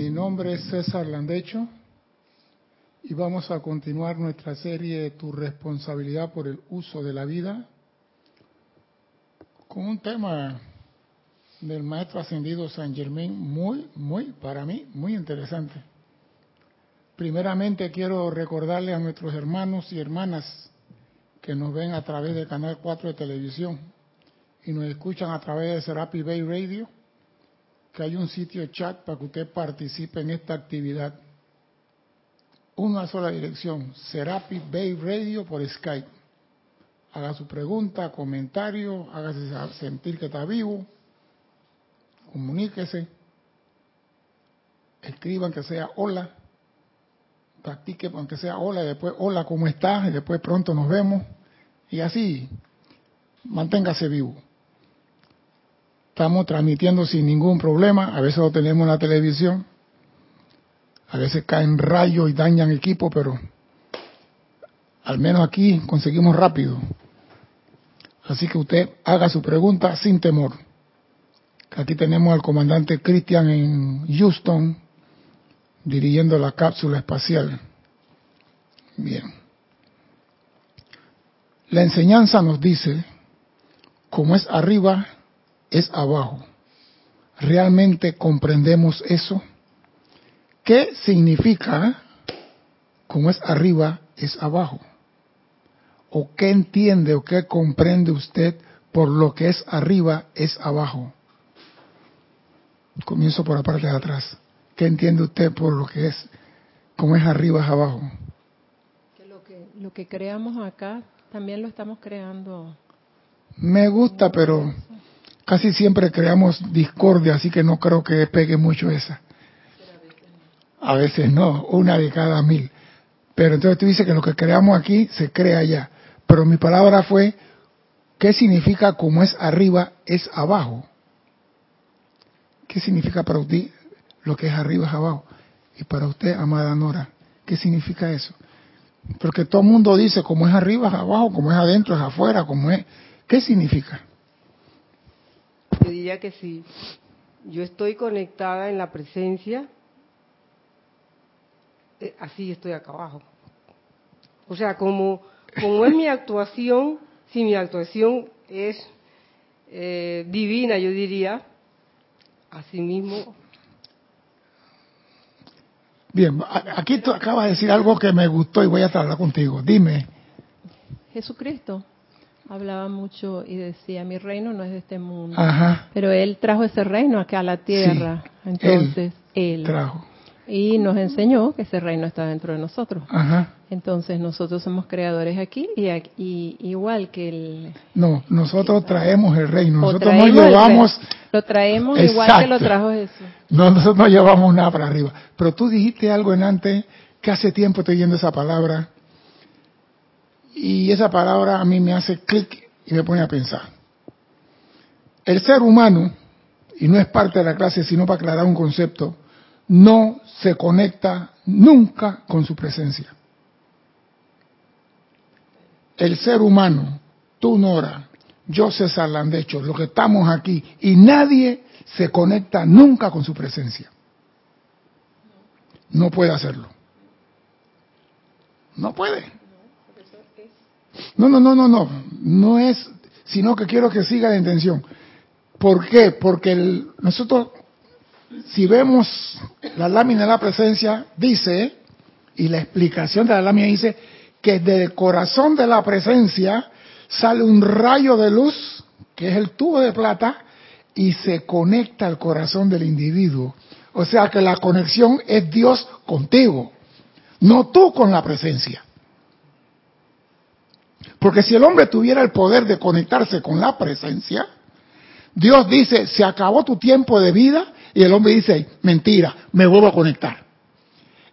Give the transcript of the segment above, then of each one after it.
Mi nombre es César Landecho y vamos a continuar nuestra serie Tu responsabilidad por el uso de la vida con un tema del maestro ascendido San Germain muy, muy, para mí, muy interesante. Primeramente quiero recordarle a nuestros hermanos y hermanas que nos ven a través del Canal 4 de televisión y nos escuchan a través de Serapi Bay Radio que hay un sitio chat para que usted participe en esta actividad. Una sola dirección, Serapi Bay Radio por Skype. Haga su pregunta, comentario, hágase sentir que está vivo, comuníquese, escriban que sea hola, practique aunque sea hola, y después hola, ¿cómo estás? Y después pronto nos vemos. Y así, manténgase vivo. Estamos transmitiendo sin ningún problema, a veces lo tenemos en la televisión, a veces caen rayos y dañan equipo, pero al menos aquí conseguimos rápido. Así que usted haga su pregunta sin temor. Aquí tenemos al comandante Christian en Houston dirigiendo la cápsula espacial. Bien. La enseñanza nos dice, como es arriba, es abajo. ¿Realmente comprendemos eso? ¿Qué significa como es arriba, es abajo? ¿O qué entiende o qué comprende usted por lo que es arriba, es abajo? Comienzo por la parte de atrás. ¿Qué entiende usted por lo que es como es arriba, es abajo? Que lo que, lo que creamos acá también lo estamos creando. Me gusta, pero casi siempre creamos discordia, así que no creo que pegue mucho esa. A veces no, una de cada mil. Pero entonces tú dices que lo que creamos aquí se crea allá. Pero mi palabra fue, ¿qué significa como es arriba, es abajo? ¿Qué significa para usted lo que es arriba, es abajo? Y para usted, amada Nora, ¿qué significa eso? Porque todo el mundo dice como es arriba, es abajo, como es adentro, es afuera, como es... ¿Qué significa? Yo diría que si yo estoy conectada en la presencia, eh, así estoy acá abajo. O sea, como, como es mi actuación, si mi actuación es eh, divina, yo diría, así mismo. Bien, aquí tú acabas de decir algo que me gustó y voy a hablar contigo. Dime. Jesucristo hablaba mucho y decía, mi reino no es de este mundo. Ajá. Pero él trajo ese reino acá a la tierra. Sí, Entonces, él, Trajo. Y nos enseñó que ese reino está dentro de nosotros. Ajá. Entonces, nosotros somos creadores aquí y, aquí- y igual que el... No, nosotros traemos el reino. Nosotros no llevamos. Lo traemos igual que lo Exacto. trajo Jesús. no, nosotros no llevamos nada para arriba. Pero tú dijiste algo en antes que hace tiempo estoy viendo esa palabra y esa palabra a mí me hace clic y me pone a pensar. El ser humano, y no es parte de la clase, sino para aclarar un concepto, no se conecta nunca con su presencia. El ser humano, tú Nora, yo César Landecho, los que estamos aquí, y nadie se conecta nunca con su presencia. No puede hacerlo. No puede. No, no, no, no, no. No es, sino que quiero que siga la intención. ¿Por qué? Porque el- nosotros, si vemos la lámina de la presencia, dice, y la explicación de la lámina dice, que del corazón de la presencia sale un rayo de luz, que es el tubo de plata, y se conecta al corazón del individuo. O sea que la conexión es Dios contigo, no tú con la presencia. Porque si el hombre tuviera el poder de conectarse con la presencia, Dios dice, se acabó tu tiempo de vida, y el hombre dice, mentira, me vuelvo a conectar.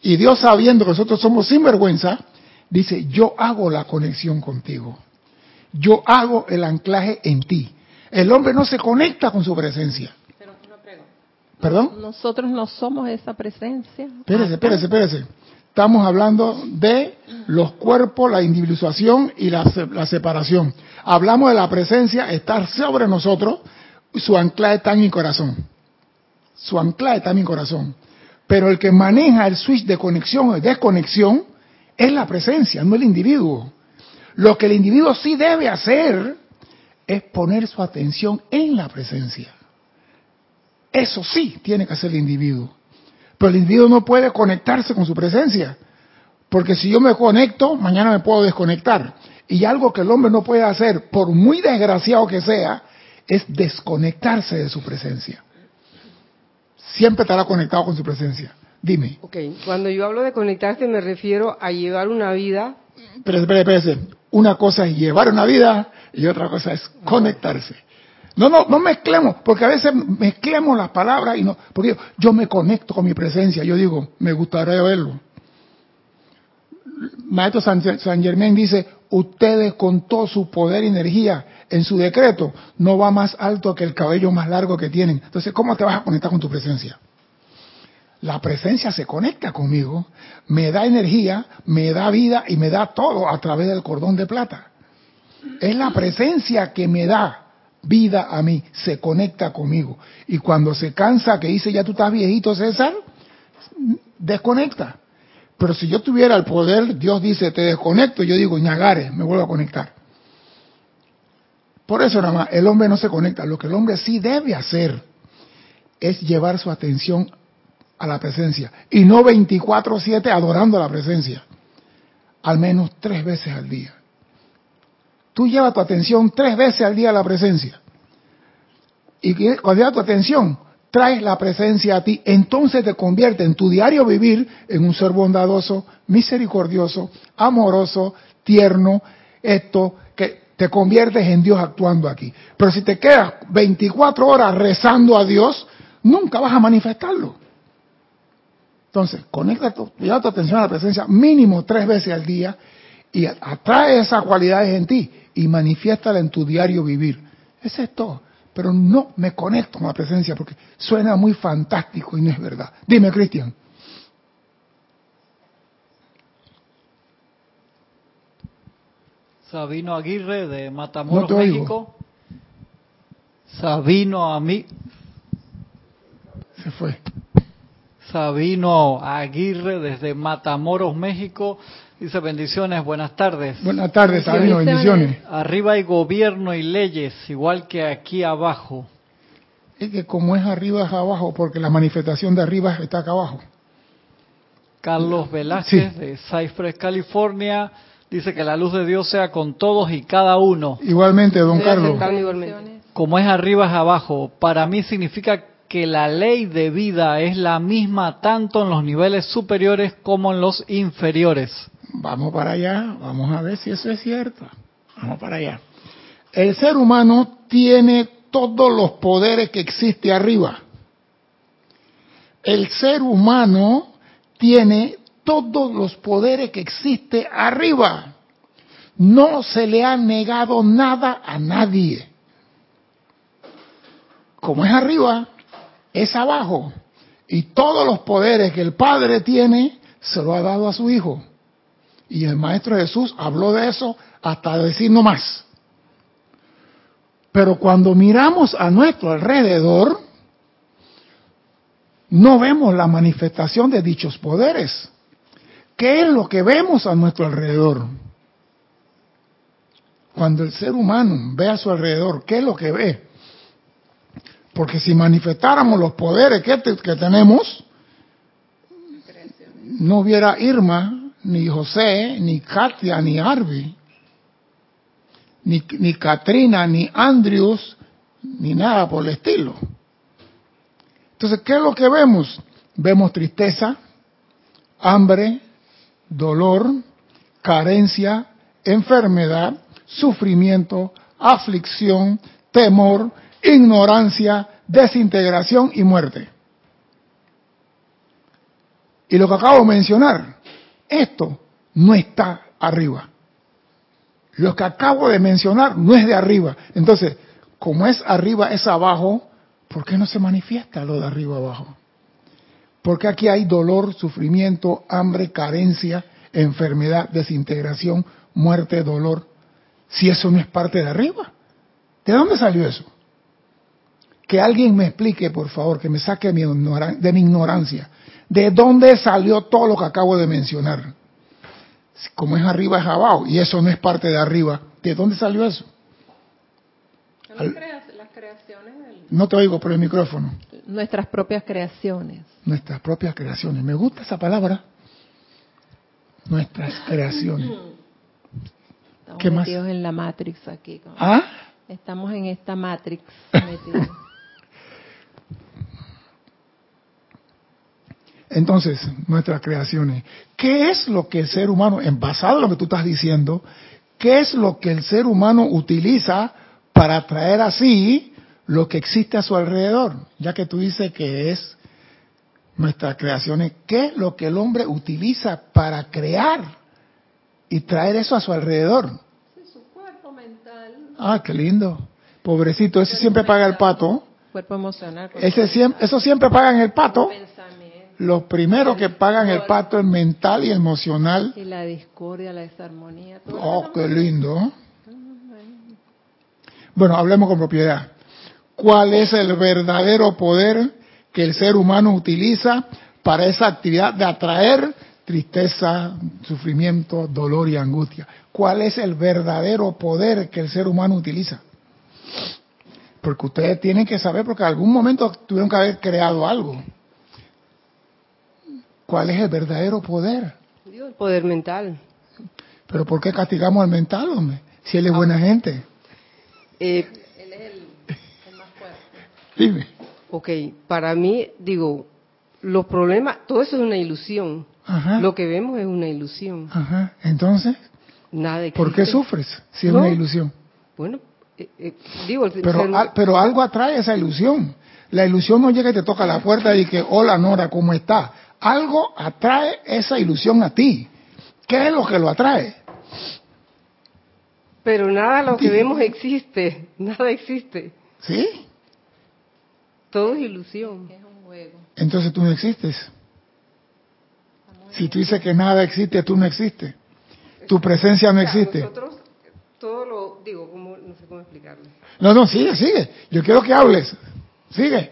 Y Dios sabiendo que nosotros somos sinvergüenza, dice, yo hago la conexión contigo. Yo hago el anclaje en ti. El hombre no se conecta con su presencia. Pero pregunta. ¿Perdón? Nosotros no somos esa presencia. Espérese, espérese, espérese. Estamos hablando de los cuerpos, la individuación y la, la separación. Hablamos de la presencia, estar sobre nosotros, su anclaje está en mi corazón. Su anclaje está en mi corazón. Pero el que maneja el switch de conexión o desconexión es la presencia, no el individuo. Lo que el individuo sí debe hacer es poner su atención en la presencia. Eso sí tiene que hacer el individuo. Pero el individuo no puede conectarse con su presencia. Porque si yo me conecto, mañana me puedo desconectar. Y algo que el hombre no puede hacer, por muy desgraciado que sea, es desconectarse de su presencia. Siempre estará conectado con su presencia. Dime. Ok, cuando yo hablo de conectarse me refiero a llevar una vida. Pero espérese, espérese. Una cosa es llevar una vida y otra cosa es conectarse. No, no, no mezclemos, porque a veces mezclemos las palabras y no, porque yo, me conecto con mi presencia, yo digo, me gustaría verlo. Maestro San, San Germán dice, ustedes con todo su poder y energía en su decreto no va más alto que el cabello más largo que tienen. Entonces, ¿cómo te vas a conectar con tu presencia? La presencia se conecta conmigo, me da energía, me da vida y me da todo a través del cordón de plata. Es la presencia que me da vida a mí, se conecta conmigo. Y cuando se cansa, que dice, ya tú estás viejito, César, desconecta. Pero si yo tuviera el poder, Dios dice, te desconecto, yo digo, ñagares, me vuelvo a conectar. Por eso nada más, el hombre no se conecta. Lo que el hombre sí debe hacer es llevar su atención a la presencia. Y no 24/7 adorando la presencia. Al menos tres veces al día. Tú llevas tu atención tres veces al día a la presencia. Y cuando llevas tu atención, traes la presencia a ti, entonces te convierte en tu diario vivir en un ser bondadoso, misericordioso, amoroso, tierno, esto, que te conviertes en Dios actuando aquí. Pero si te quedas 24 horas rezando a Dios, nunca vas a manifestarlo. Entonces, conecta tu, tu atención a la presencia mínimo tres veces al día y atrae esas cualidades en ti y manifiéstala en tu diario vivir. Ese es todo pero no me conecto con la presencia porque suena muy fantástico y no es verdad. Dime, Cristian. Sabino Aguirre de Matamoros, México. Sabino a mí. Se fue. Sabino Aguirre desde Matamoros, México. Dice bendiciones, buenas tardes. Buenas tardes, Sabino, bendiciones. Arriba hay gobierno y leyes, igual que aquí abajo. Es que como es arriba es abajo, porque la manifestación de arriba está acá abajo. Carlos Velázquez de Cypress, California, dice que la luz de Dios sea con todos y cada uno. Igualmente, don Carlos. Como es arriba es abajo, para mí significa que la ley de vida es la misma tanto en los niveles superiores como en los inferiores. Vamos para allá, vamos a ver si eso es cierto. Vamos para allá. El ser humano tiene todos los poderes que existe arriba. El ser humano tiene todos los poderes que existe arriba. No se le ha negado nada a nadie. Como es arriba, es abajo. Y todos los poderes que el Padre tiene, se lo ha dado a su Hijo. Y el Maestro Jesús habló de eso hasta decir no más. Pero cuando miramos a nuestro alrededor, no vemos la manifestación de dichos poderes. ¿Qué es lo que vemos a nuestro alrededor? Cuando el ser humano ve a su alrededor, ¿qué es lo que ve? Porque si manifestáramos los poderes que, que tenemos, no hubiera Irma, ni José, ni Katia, ni Arby, ni, ni Katrina, ni Andrews, ni nada por el estilo. Entonces, ¿qué es lo que vemos? Vemos tristeza, hambre, dolor, carencia, enfermedad, sufrimiento, aflicción, temor, ignorancia, desintegración y muerte. Y lo que acabo de mencionar, esto no está arriba. Lo que acabo de mencionar no es de arriba. Entonces, como es arriba, es abajo, ¿por qué no se manifiesta lo de arriba abajo? Porque aquí hay dolor, sufrimiento, hambre, carencia, enfermedad, desintegración, muerte, dolor. Si eso no es parte de arriba. ¿De dónde salió eso? Que alguien me explique, por favor, que me saque de mi ignorancia. ¿De dónde salió todo lo que acabo de mencionar? Como es arriba es abajo, y eso no es parte de arriba. ¿De dónde salió eso? Las, crea- las creaciones del- No te oigo por el micrófono. nuestras propias creaciones. Nuestras propias creaciones. Me gusta esa palabra. Nuestras creaciones. Estamos ¿Qué más? metidos en la Matrix aquí. ¿Ah? Estamos en esta Matrix metidos. Entonces, nuestras creaciones. ¿Qué es lo que el ser humano, en basado en lo que tú estás diciendo, qué es lo que el ser humano utiliza para atraer así lo que existe a su alrededor? Ya que tú dices que es nuestras creaciones, ¿qué es lo que el hombre utiliza para crear y traer eso a su alrededor? su cuerpo mental, Ah, qué lindo. Pobrecito, ese siempre paga el pato. cuerpo emocional, Ese siempre, eso siempre pagan el pato. Los primeros que pagan el pato es mental y emocional. y la discordia, la desarmonía. Todo Oh, qué lindo. Bueno, hablemos con propiedad. ¿Cuál es el verdadero poder que el ser humano utiliza para esa actividad de atraer tristeza, sufrimiento, dolor y angustia? ¿Cuál es el verdadero poder que el ser humano utiliza? Porque ustedes tienen que saber, porque en algún momento tuvieron que haber creado algo. ¿Cuál es el verdadero poder? Digo, el poder mental. Pero ¿por qué castigamos al mental, hombre? Si él es buena gente. Eh, Él es el, el más fuerte. Dime. ok, para mí, digo, los problemas, todo eso es una ilusión. Ajá. Lo que vemos es una ilusión. Ajá. Entonces, Nada existe. ¿por qué sufres si es una ilusión? Bueno, eh, eh, digo, Pero, ser- al- pero algo atrae esa ilusión. La ilusión no llega y te toca la puerta y que, hola Nora, ¿cómo está? Algo atrae esa ilusión a ti. ¿Qué es lo que lo atrae? pero nada de lo que vemos existe. Nada existe. ¿Sí? Todo es ilusión. Es un juego. Entonces tú no existes. Si tú dices que nada existe, tú no existes. Tu presencia no existe. Nosotros, todo lo, digo, como, no sé cómo explicarlo. No, no, sigue, sigue. Yo quiero que hables. Sigue.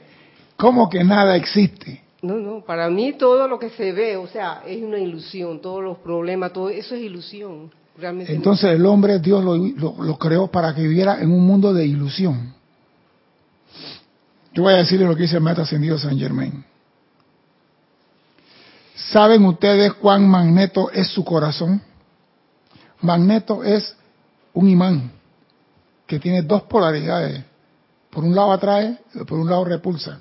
¿Cómo que nada existe? No, no, para mí todo lo que se ve, o sea, es una ilusión, todos los problemas, todo eso es ilusión. Realmente. Entonces el hombre, Dios lo, creó para que viviera en un mundo de ilusión. Yo voy a decirle lo que dice el Maestro Ascendido San Germain. ¿Saben ustedes cuán magneto es su corazón? Magneto es un imán que tiene dos polaridades. Por un lado atrae, por un lado repulsa.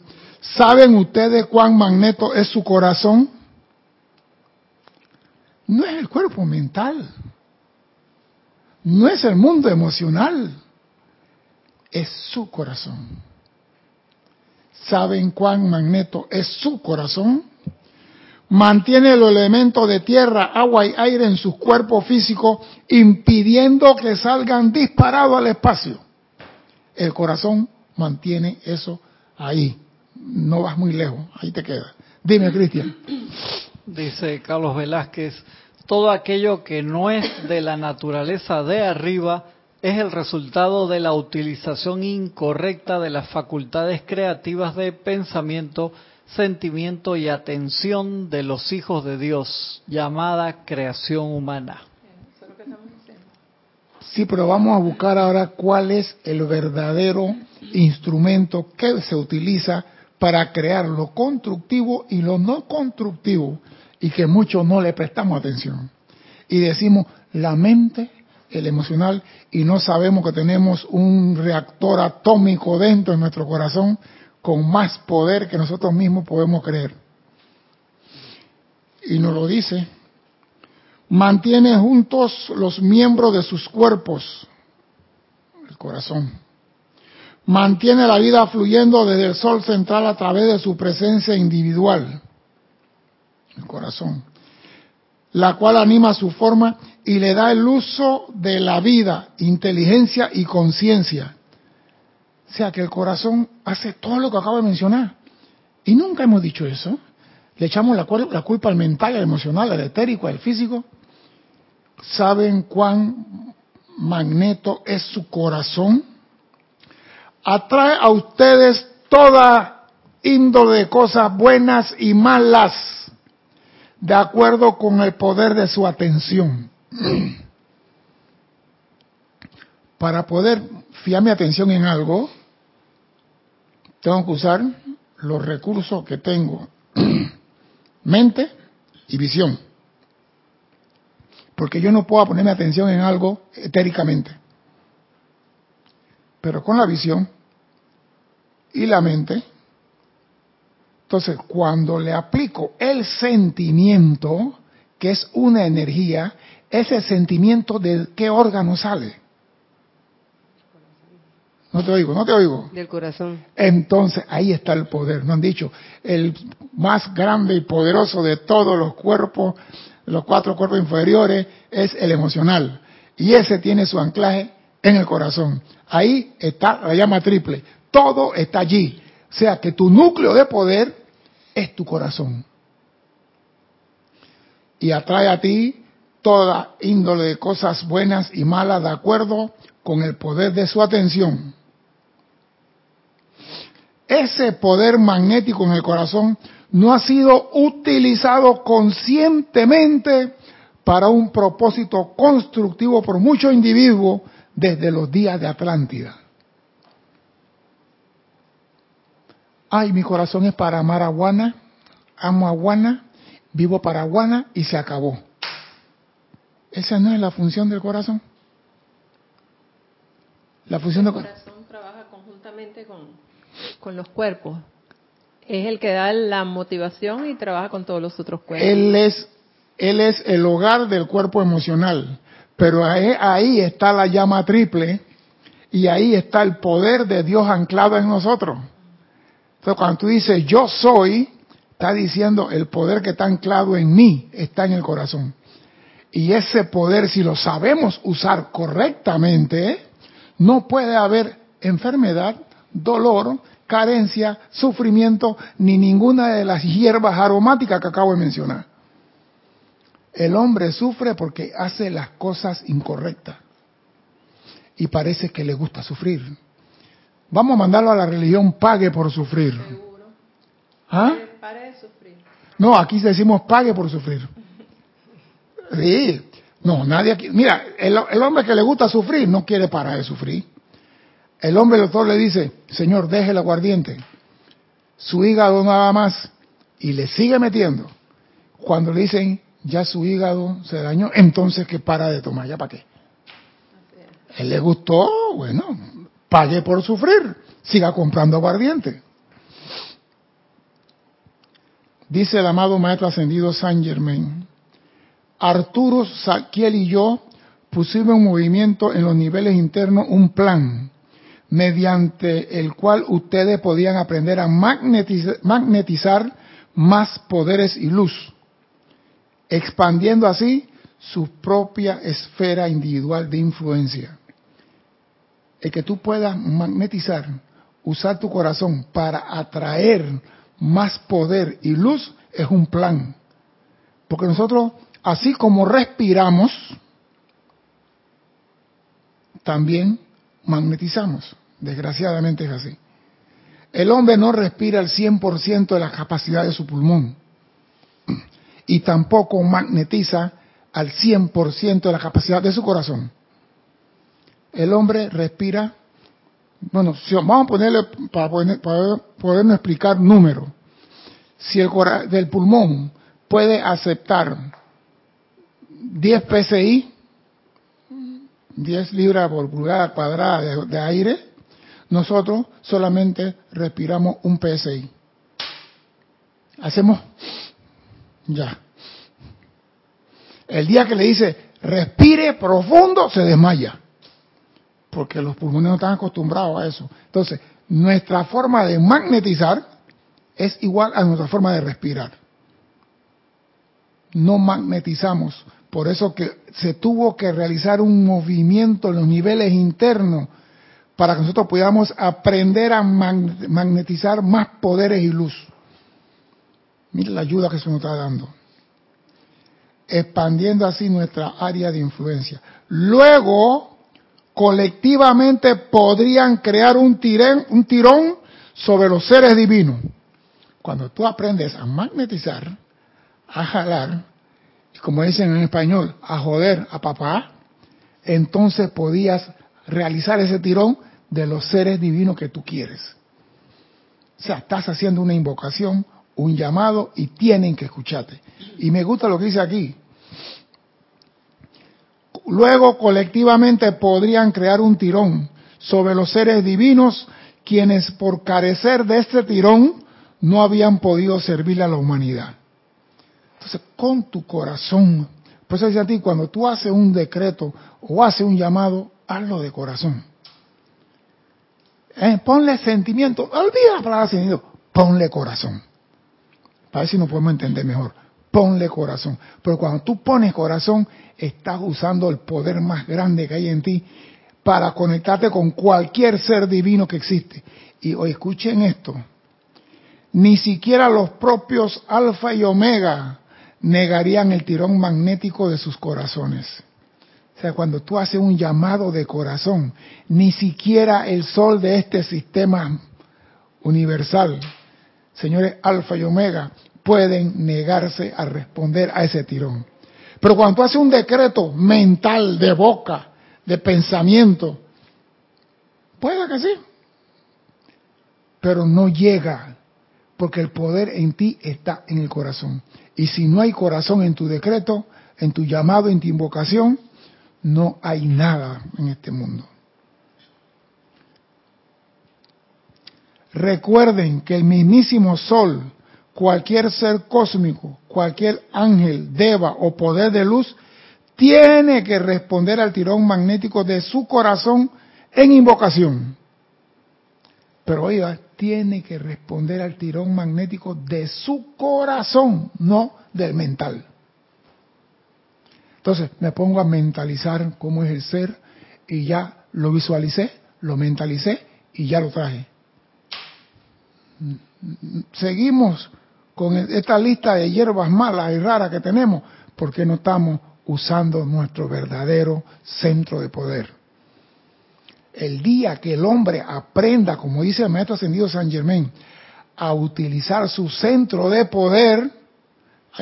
¿Saben ustedes cuán magneto es su corazón? No es el cuerpo mental no es el mundo emocional, es su corazón. ¿Saben cuán magneto es su corazón? Mantiene los elementos de tierra, agua y aire en sus cuerpos físicos, impidiendo que salgan disparados al espacio. El corazón mantiene eso ahí. No vas muy lejos, ahí te queda. Dime, Cristian. Dice Carlos Velázquez, todo aquello que no es de la naturaleza de arriba es el resultado de la utilización incorrecta de las facultades creativas de pensamiento, sentimiento y atención de los hijos de Dios, llamada creación humana. Sí, pero vamos a buscar ahora cuál es el verdadero instrumento que se utiliza para crear lo constructivo y lo no constructivo y que muchos no le prestamos atención. Y decimos la mente, el emocional y no sabemos que tenemos un reactor atómico dentro de nuestro corazón con más poder que nosotros mismos podemos creer. Y nos lo dice mantiene juntos los miembros de sus cuerpos, el corazón. Mantiene la vida fluyendo desde el sol central a través de su presencia individual, el corazón, la cual anima su forma y le da el uso de la vida, inteligencia y conciencia. O sea que el corazón hace todo lo que acabo de mencionar. Y nunca hemos dicho eso. Le echamos la, la culpa al mental, al emocional, al etérico, al físico. ¿Saben cuán magneto es su corazón? Atrae a ustedes toda índole de cosas buenas y malas. de acuerdo con el poder de su atención. Para poder fiar mi atención en algo, tengo que usar los recursos que tengo, mente y visión. Porque yo no puedo ponerme atención en algo etéricamente. Pero con la visión y la mente, entonces cuando le aplico el sentimiento, que es una energía, ese sentimiento de qué órgano sale. No te oigo, no te oigo. Del corazón. Entonces ahí está el poder. Nos han dicho, el más grande y poderoso de todos los cuerpos, los cuatro cuerpos inferiores, es el emocional. Y ese tiene su anclaje en el corazón. Ahí está la llama triple. Todo está allí. O sea que tu núcleo de poder es tu corazón. Y atrae a ti toda índole de cosas buenas y malas de acuerdo con el poder de su atención. Ese poder magnético en el corazón no ha sido utilizado conscientemente para un propósito constructivo por muchos individuos desde los días de Atlántida. Ay, mi corazón es para amar a Guana, amo a Guana, vivo para Guana y se acabó. Esa no es la función del corazón. La función el del corazón trabaja conjuntamente con, con los cuerpos. Es el que da la motivación y trabaja con todos los otros cuerpos. Él es, él es el hogar del cuerpo emocional, pero ahí, está la llama triple y ahí está el poder de Dios anclado en nosotros. Entonces, cuando tú dices yo soy, está diciendo el poder que está anclado en mí está en el corazón. Y ese poder, si lo sabemos usar correctamente, no puede haber enfermedad, dolor, carencia, sufrimiento, ni ninguna de las hierbas aromáticas que acabo de mencionar. El hombre sufre porque hace las cosas incorrectas. Y parece que le gusta sufrir. Vamos a mandarlo a la religión, pague por sufrir. ¿Ah? No, aquí decimos pague por sufrir. Sí. No, nadie aquí. Mira, el, el hombre que le gusta sufrir no quiere parar de sufrir. El hombre, el doctor le dice, señor, deje el aguardiente. Su hígado nada más. Y le sigue metiendo. Cuando le dicen, ya su hígado se dañó, entonces que para de tomar. ¿Ya para qué? Él le gustó, bueno, pague por sufrir. Siga comprando aguardiente. Dice el amado Maestro Ascendido San Germain, Arturo Saquiel y yo pusimos en movimiento en los niveles internos un plan mediante el cual ustedes podían aprender a magnetizar, magnetizar más poderes y luz, expandiendo así su propia esfera individual de influencia. El que tú puedas magnetizar, usar tu corazón para atraer más poder y luz es un plan. Porque nosotros, así como respiramos, también magnetizamos. Desgraciadamente es así. El hombre no respira el 100% de la capacidad de su pulmón y tampoco magnetiza al 100% de la capacidad de su corazón. El hombre respira, bueno, si vamos a ponerle para, poder, para podernos explicar números. Si el del pulmón puede aceptar 10 PSI, 10 libras por pulgada cuadrada de, de aire, nosotros solamente respiramos un PSI. Hacemos ya. El día que le dice respire profundo, se desmaya. Porque los pulmones no están acostumbrados a eso. Entonces, nuestra forma de magnetizar es igual a nuestra forma de respirar. No magnetizamos. Por eso que se tuvo que realizar un movimiento en los niveles internos para que nosotros podamos aprender a magnetizar más poderes y luz. Mira la ayuda que se nos está dando. Expandiendo así nuestra área de influencia. Luego, colectivamente podrían crear un, tirén, un tirón sobre los seres divinos. Cuando tú aprendes a magnetizar, a jalar, y como dicen en español, a joder a papá, entonces podías realizar ese tirón de los seres divinos que tú quieres. O sea, estás haciendo una invocación, un llamado y tienen que escucharte. Y me gusta lo que dice aquí. Luego colectivamente podrían crear un tirón sobre los seres divinos quienes por carecer de este tirón no habían podido servirle a la humanidad. Entonces, con tu corazón, por eso dice a ti, cuando tú haces un decreto o haces un llamado, hazlo de corazón. Eh, ponle sentimiento, olvida la palabra sentido, ponle corazón. Para ver si nos podemos entender mejor. Ponle corazón. Pero cuando tú pones corazón, estás usando el poder más grande que hay en ti para conectarte con cualquier ser divino que existe. Y hoy escuchen esto. Ni siquiera los propios alfa y omega negarían el tirón magnético de sus corazones. O sea, cuando tú haces un llamado de corazón, ni siquiera el sol de este sistema universal, señores alfa y omega, pueden negarse a responder a ese tirón. Pero cuando tú haces un decreto mental, de boca, de pensamiento, puede que sí, pero no llega, porque el poder en ti está en el corazón. Y si no hay corazón en tu decreto, en tu llamado, en tu invocación, no hay nada en este mundo. Recuerden que el mismísimo sol, cualquier ser cósmico, cualquier ángel, deva o poder de luz, tiene que responder al tirón magnético de su corazón en invocación. Pero oiga, tiene que responder al tirón magnético de su corazón, no del mental. Entonces me pongo a mentalizar cómo es el ser y ya lo visualicé, lo mentalicé y ya lo traje. Seguimos con esta lista de hierbas malas y raras que tenemos porque no estamos usando nuestro verdadero centro de poder. El día que el hombre aprenda, como dice el maestro ascendido San Germain, a utilizar su centro de poder,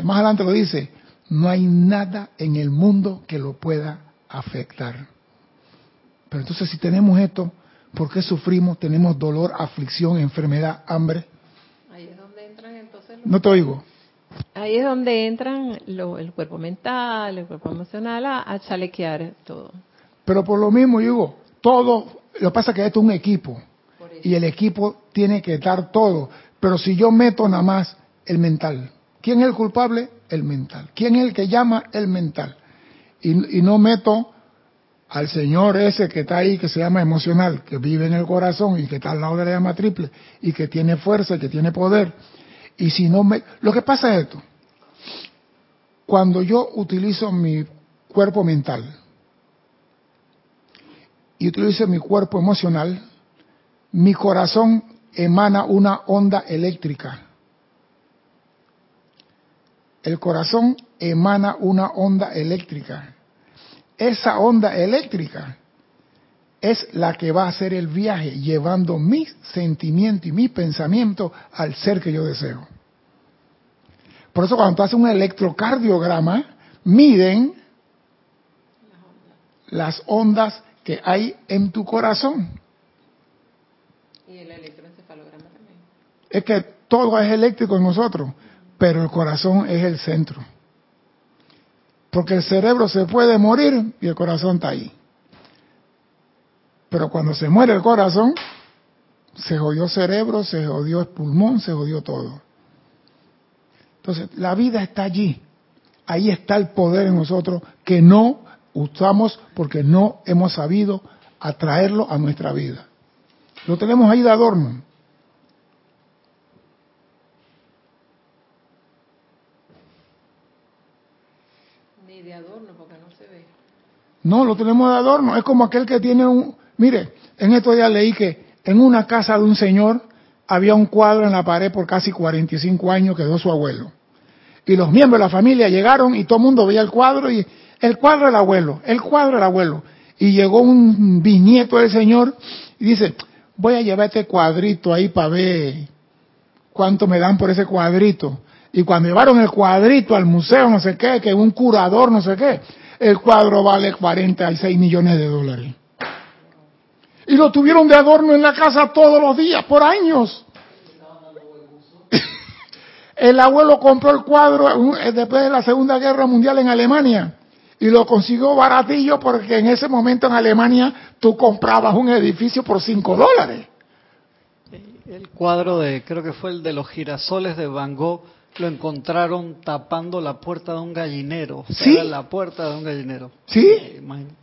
más adelante lo dice, no hay nada en el mundo que lo pueda afectar. Pero entonces si tenemos esto, ¿por qué sufrimos? Tenemos dolor, aflicción, enfermedad, hambre. Ahí es donde entran entonces No te oigo. Ahí es donde entran lo, el cuerpo mental, el cuerpo emocional a, a chalequear todo. Pero por lo mismo, digo, todo, lo que pasa es que esto es un equipo y el equipo tiene que dar todo. Pero si yo meto nada más el mental, ¿quién es el culpable? El mental. ¿Quién es el que llama? El mental. Y, y no meto al señor ese que está ahí, que se llama emocional, que vive en el corazón y que está al lado de la llama triple y que tiene fuerza y que tiene poder. Y si no me... Lo que pasa es esto. Cuando yo utilizo mi cuerpo mental y utilizo mi cuerpo emocional, mi corazón emana una onda eléctrica. El corazón emana una onda eléctrica. Esa onda eléctrica es la que va a hacer el viaje llevando mis sentimientos y mi pensamiento al ser que yo deseo. Por eso cuando tú haces un electrocardiograma, miden las ondas que hay en tu corazón. Y el electroencefalograma también. Es que todo es eléctrico en nosotros, pero el corazón es el centro. Porque el cerebro se puede morir y el corazón está ahí. Pero cuando se muere el corazón, se jodió cerebro, se jodió el pulmón, se jodió todo. Entonces, la vida está allí. Ahí está el poder en nosotros que no usamos porque no hemos sabido atraerlo a nuestra vida. Lo tenemos ahí de adorno. Ni de adorno porque no se ve. No, lo tenemos de adorno. Es como aquel que tiene un... Mire, en estos días leí que en una casa de un señor había un cuadro en la pared por casi 45 años que dio su abuelo. Y los miembros de la familia llegaron y todo el mundo veía el cuadro y el cuadro del abuelo, el cuadro del abuelo. Y llegó un bisnieto del señor y dice, voy a llevar este cuadrito ahí para ver cuánto me dan por ese cuadrito. Y cuando llevaron el cuadrito al museo, no sé qué, que un curador, no sé qué, el cuadro vale 46 millones de dólares. Y lo tuvieron de adorno en la casa todos los días, por años. el abuelo compró el cuadro eh, después de la Segunda Guerra Mundial en Alemania y lo consiguió baratillo porque en ese momento en Alemania tú comprabas un edificio por 5 dólares. El cuadro de, creo que fue el de los girasoles de Van Gogh, lo encontraron tapando la puerta de un gallinero. ¿Sí? La puerta de un gallinero. ¿Sí? Imagínate.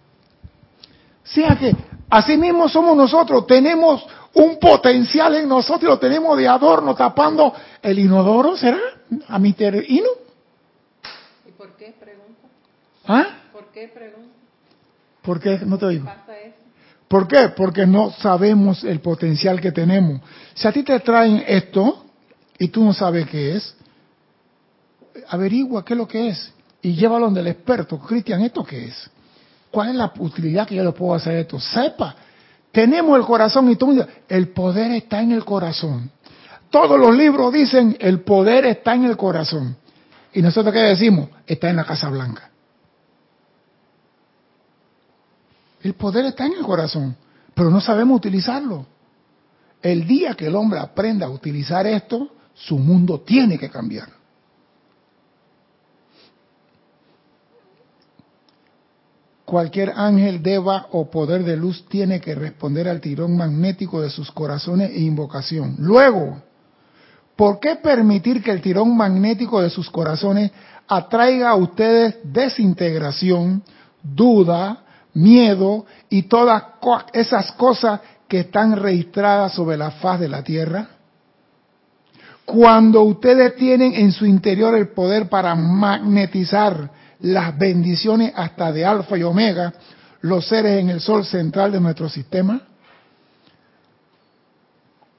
Sí, que así mismo somos nosotros, tenemos un potencial en nosotros, lo tenemos de adorno tapando el inodoro, ¿será? A Mr. Inu. ¿Y por qué? Pregunta. ¿Ah? ¿Por qué? Pregunta. ¿Por qué? No te oigo. ¿Pasa eso? ¿Por qué? Porque no sabemos el potencial que tenemos. Si a ti te traen esto y tú no sabes qué es, averigua qué es lo que es y llévalo donde el experto. Cristian, ¿esto qué es? ¿Cuál es la utilidad que yo le puedo hacer esto? Sepa, tenemos el corazón y tú el poder está en el corazón. Todos los libros dicen, el poder está en el corazón. ¿Y nosotros qué decimos? Está en la Casa Blanca. El poder está en el corazón, pero no sabemos utilizarlo. El día que el hombre aprenda a utilizar esto, su mundo tiene que cambiar. Cualquier ángel, deva o poder de luz tiene que responder al tirón magnético de sus corazones e invocación. Luego, ¿por qué permitir que el tirón magnético de sus corazones atraiga a ustedes desintegración, duda, miedo y todas esas cosas que están registradas sobre la faz de la tierra? Cuando ustedes tienen en su interior el poder para magnetizar las bendiciones hasta de alfa y omega, los seres en el sol central de nuestro sistema,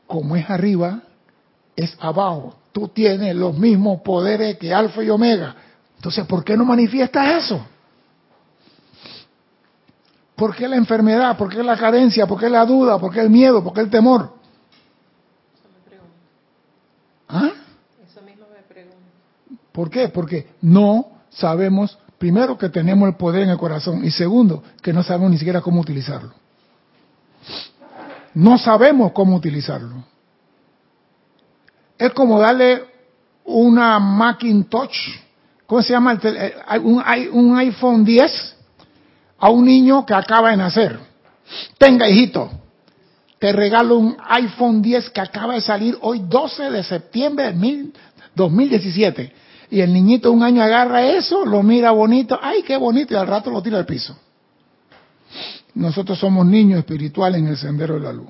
como es arriba, es abajo. Tú tienes los mismos poderes que alfa y omega. Entonces, ¿por qué no manifiestas eso? ¿Por qué la enfermedad? ¿Por qué la carencia? ¿Por qué la duda? ¿Por qué el miedo? ¿Por qué el temor? Eso me pregunto. ¿Ah? Eso mismo me pregunto. ¿Por qué? Porque no sabemos, primero, que tenemos el poder en el corazón y segundo, que no sabemos ni siquiera cómo utilizarlo. No sabemos cómo utilizarlo. Es como darle una Macintosh, ¿cómo se llama? Eh, un, un iPhone 10 a un niño que acaba de nacer. Tenga, hijito, te regalo un iPhone 10 que acaba de salir hoy 12 de septiembre de mil- 2017. Y el niñito un año agarra eso, lo mira bonito, ay, qué bonito, y al rato lo tira al piso. Nosotros somos niños espirituales en el sendero de la luz.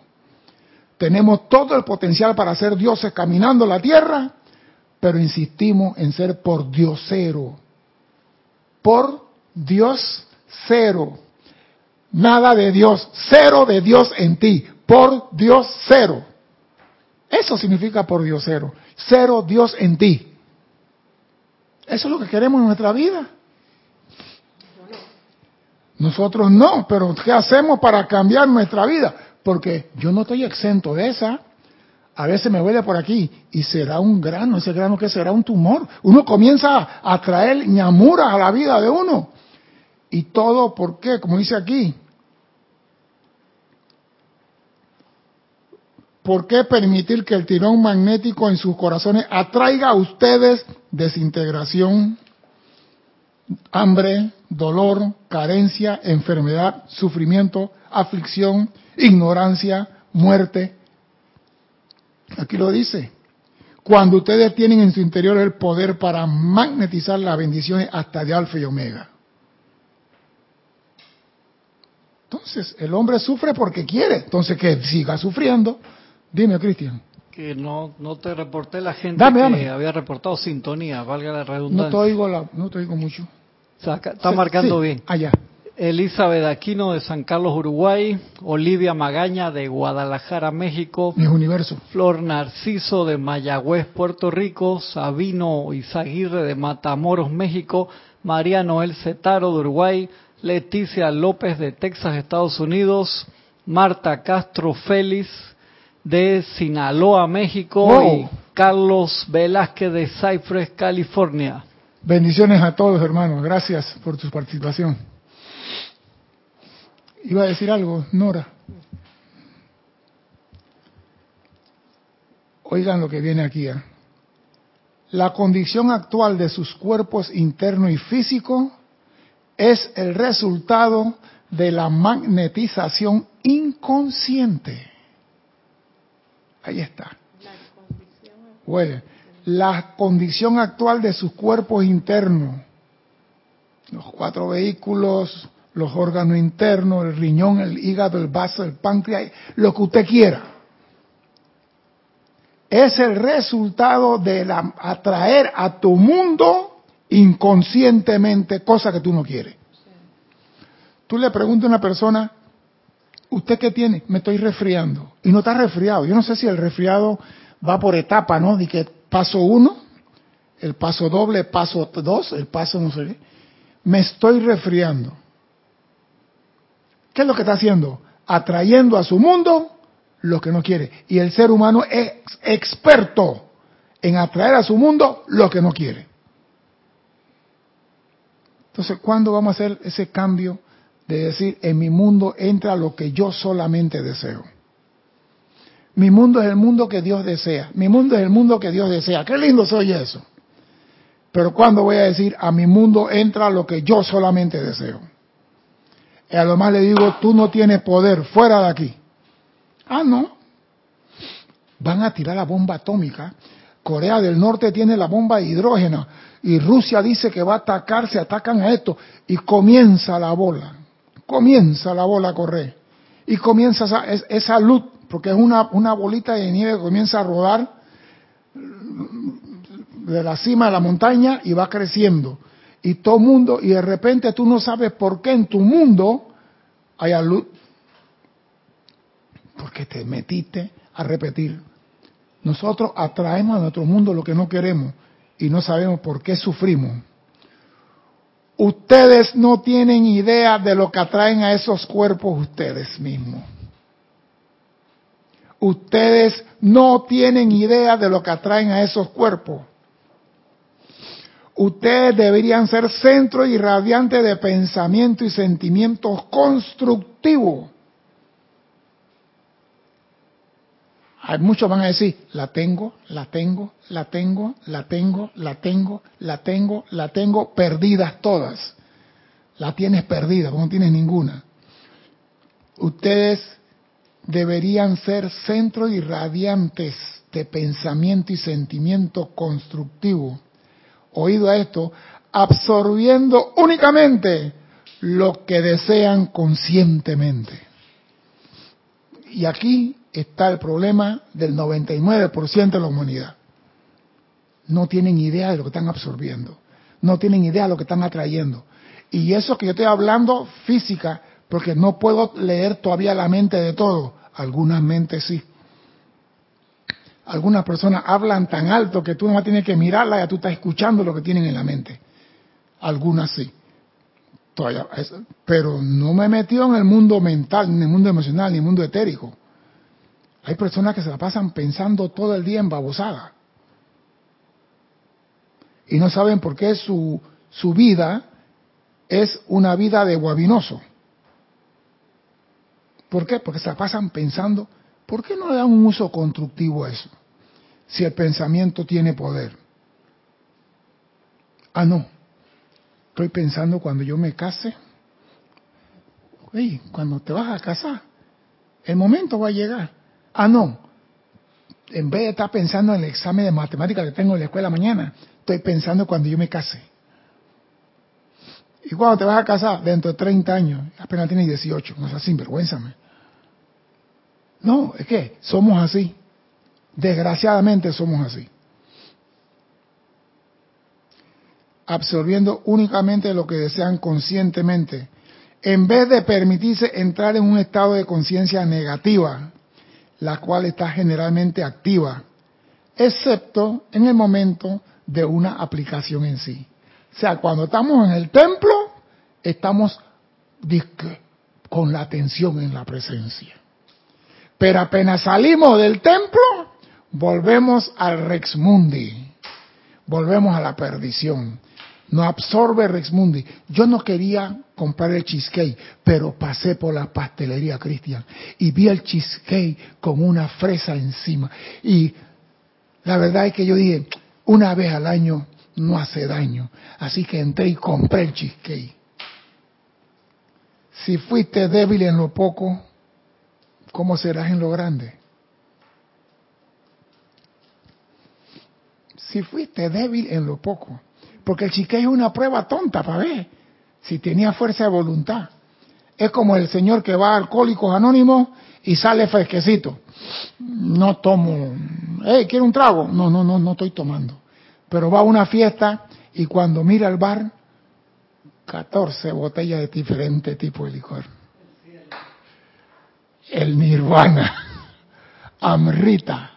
Tenemos todo el potencial para ser dioses caminando la tierra, pero insistimos en ser por Dios cero. Por Dios cero. Nada de Dios, cero de Dios en ti, por Dios cero. Eso significa por Dios cero, cero Dios en ti. Eso es lo que queremos en nuestra vida. Nosotros no, pero ¿qué hacemos para cambiar nuestra vida? Porque yo no estoy exento de esa. A veces me huele por aquí y será un grano, ese grano que será un tumor. Uno comienza a traer ñamuras a la vida de uno. Y todo, ¿por qué? Como dice aquí. ¿Por qué permitir que el tirón magnético en sus corazones atraiga a ustedes desintegración, hambre, dolor, carencia, enfermedad, sufrimiento, aflicción, ignorancia, muerte? Aquí lo dice. Cuando ustedes tienen en su interior el poder para magnetizar las bendiciones hasta de alfa y omega. Entonces, el hombre sufre porque quiere. Entonces, que siga sufriendo. Dime, Cristian. Que no, no te reporté la gente Dame, que dame. había reportado sintonía, valga la No redundancia. te oigo, la, no te oigo mucho. Está Sí, marcando sí, bien. Allá. Elizabeth Aquino de San Carlos, Uruguay. Olivia Magaña de Guadalajara, México. Mis universos. Flor Narciso de Mayagüez, Puerto Rico. Sabino Izaguirre de Matamoros, México. María Noel Cetaro de Uruguay. Leticia López de Texas, Estados Unidos. Marta Castro Félix de Sinaloa, México, Wow. y Carlos Velázquez de Cypress, California. Bendiciones a todos, hermanos. Gracias por tu participación. Iba a decir algo, Nora. Oigan lo que viene aquí. ¿eh? La condición actual de sus cuerpos interno y físico es el resultado de la magnetización inconsciente. Ahí está. La condición actual de sus cuerpos internos, los cuatro vehículos, los órganos internos, el riñón, el hígado, el vaso, el páncreas, lo que usted quiera. Es el resultado de la, atraer a tu mundo inconscientemente cosas que tú no quieres. Tú le preguntas a una persona, ¿usted qué tiene? Me estoy resfriando. Y no está resfriado. Yo no sé si el resfriado va por etapa, ¿no? De que paso uno, el paso doble, paso dos, el paso no sé. Me estoy resfriando. ¿Qué es lo que está haciendo? Atrayendo a su mundo lo que no quiere. Y el ser humano es experto en atraer a su mundo lo que no quiere. Entonces, ¿cuándo vamos a hacer ese cambio de decir, en mi mundo entra lo que yo solamente deseo? Mi mundo es el mundo que Dios desea. Mi mundo es el mundo que Dios desea. Qué lindo soy eso. Pero ¿cuándo voy a decir, a mi mundo entra lo que yo solamente deseo? Y a lo más le digo, tú no tienes poder, fuera de aquí. Ah, no. Van a tirar la bomba atómica. Corea del Norte tiene la bomba de hidrógeno. Y Rusia dice que va a atacar, se atacan a esto. Y comienza la bola. Comienza la bola a correr. Y comienza esa, luz, porque es una, una bolita de nieve que comienza a rodar de la cima de la montaña y va creciendo. Y todo mundo, y de repente tú no sabes por qué en tu mundo hay luz. Porque te metiste a repetir. Nosotros atraemos a nuestro mundo lo que no queremos y no sabemos por qué sufrimos. Ustedes no tienen idea de lo que atraen a esos cuerpos ustedes mismos. Ustedes no tienen idea de lo que atraen a esos cuerpos. Ustedes deberían ser centro irradiante de pensamiento y sentimientos constructivos. Muchos van a decir, la tengo, la tengo, la tengo, la tengo, la tengo, la tengo, la tengo, perdidas todas. La tienes perdida, no tienes ninguna. Ustedes deberían ser centros irradiantes de pensamiento y sentimiento constructivo. Oído a esto, absorbiendo únicamente lo que desean conscientemente. Y aquí está el problema del 99% de la humanidad. No tienen idea de lo que están absorbiendo. No tienen idea de lo que están atrayendo. Y eso que yo estoy hablando física, porque no puedo leer todavía la mente de todo. Algunas mentes sí. Algunas personas hablan tan alto que tú no tienes que mirarla, ya tú estás escuchando lo que tienen en la mente. Algunas sí. Todavía, pero no me he metido en el mundo mental, ni en el mundo emocional, ni en el mundo etérico. Hay personas que se la pasan pensando todo el día en babosada. Y no saben por qué su, su vida es una vida de guabinoso. ¿Por qué? Porque se la pasan pensando, ¿por qué no le dan un uso constructivo a eso? Si el pensamiento tiene poder. Ah, no. Estoy pensando cuando yo me case. Oye, cuando te vas a casar, el momento va a llegar. Ah, no. En vez de estar pensando en el examen de matemáticas que tengo en la escuela mañana, estoy pensando cuando yo me case. ¿Y cuando te vas a casar? Dentro de 30 años. Apenas tienes 18. No seas sinvergüenza. No, es que somos así. Desgraciadamente somos así. Absorbiendo únicamente lo que desean conscientemente, en vez de permitirse entrar en un estado de conciencia negativa, la cual está generalmente activa, excepto en el momento de una aplicación en sí. O sea, cuando estamos en el templo, estamos con la atención en la presencia. Pero apenas salimos del templo, volvemos al Rex Mundi. Volvemos a la perdición. No absorbe Rex Mundi. Yo no quería comprar el cheesecake, pero pasé por la pastelería Cristian y vi el cheesecake con una fresa encima. Y la verdad es que yo dije, una vez al año no hace daño. Así que entré y compré el cheesecake. Si fuiste débil en lo poco, ¿cómo serás en lo grande? Si fuiste débil en lo poco, porque el cheesecake es una prueba tonta para ver si tenía fuerza de voluntad. Es como el señor que va a Alcohólicos Anónimos y sale fresquecito. No tomo. ¿Eh, ¿quiere un trago? No, no, no, no estoy tomando. Pero va a una fiesta y cuando mira al bar, 14 botellas de diferente tipo de licor. El nirvana, amrita.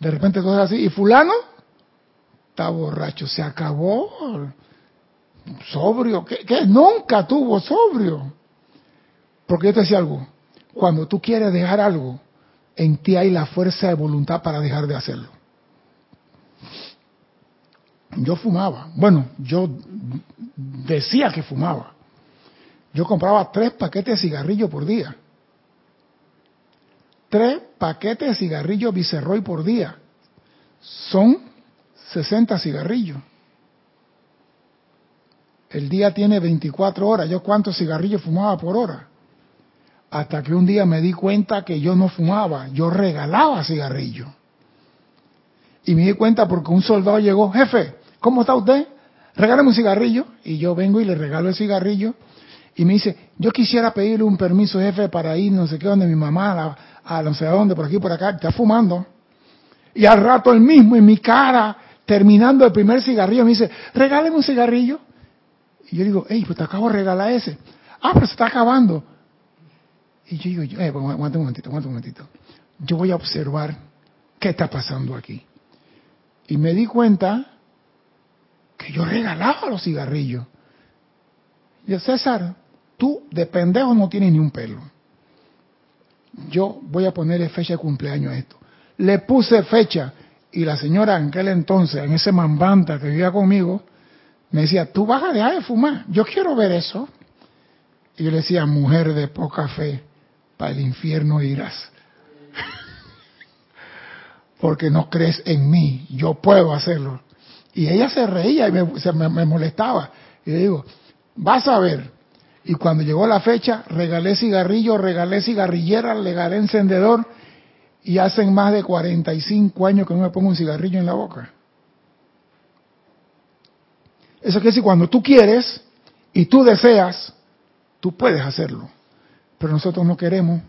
De repente todo es así. ¿Y fulano? Está borracho. Se acabó. Sobrio. ¿Qué, qué? Nunca tuvo sobrio. Porque yo te decía algo. Cuando tú quieres dejar algo, en ti hay la fuerza de voluntad para dejar de hacerlo. Yo fumaba. Bueno, yo decía que fumaba. Yo compraba tres paquetes de cigarrillos por día. Tres paquetes de cigarrillos Viceroy por día. Son 60 cigarrillos. El día tiene 24 horas. ¿Yo cuántos cigarrillos fumaba por hora? Hasta que un día me di cuenta que yo no fumaba, yo regalaba cigarrillos. Y me di cuenta porque un soldado llegó, jefe, ¿cómo está usted? Regálame un cigarrillo. Y yo vengo y le regalo el cigarrillo. Y me dice, yo quisiera pedirle un permiso, jefe, para ir no sé qué, donde mi mamá, a, a no sé dónde, por aquí, por acá, está fumando. Y al rato el mismo, en mi cara, terminando el primer cigarrillo, me dice, regáleme un cigarrillo. Y yo digo, hey, pues te acabo de regalar ese. Ah, pero se está acabando. Y yo digo, eh, aguanta un momentito, aguanta un momentito. Yo voy a observar qué está pasando aquí. Y me di cuenta que yo regalaba los cigarrillos. Y yo, César, tú de pendejo no tienes ni un pelo. Yo voy a ponerle fecha de cumpleaños a esto. Le puse fecha y la señora en aquel entonces, en ese mambanta que vivía conmigo, me decía, tú vas a dejar de fumar, yo quiero ver eso. Y yo le decía, mujer de poca fe, para el infierno irás. Porque no crees en mí, yo puedo hacerlo. Y ella se reía y me, se, me, molestaba. Y le digo, vas a ver. Y cuando llegó la fecha, regalé cigarrillo, regalé cigarrillera, regalé encendedor. Y hacen más de 45 años que no me pongo un cigarrillo en la boca. Eso quiere decir, cuando tú quieres y tú deseas, tú puedes hacerlo. Pero nosotros no queremos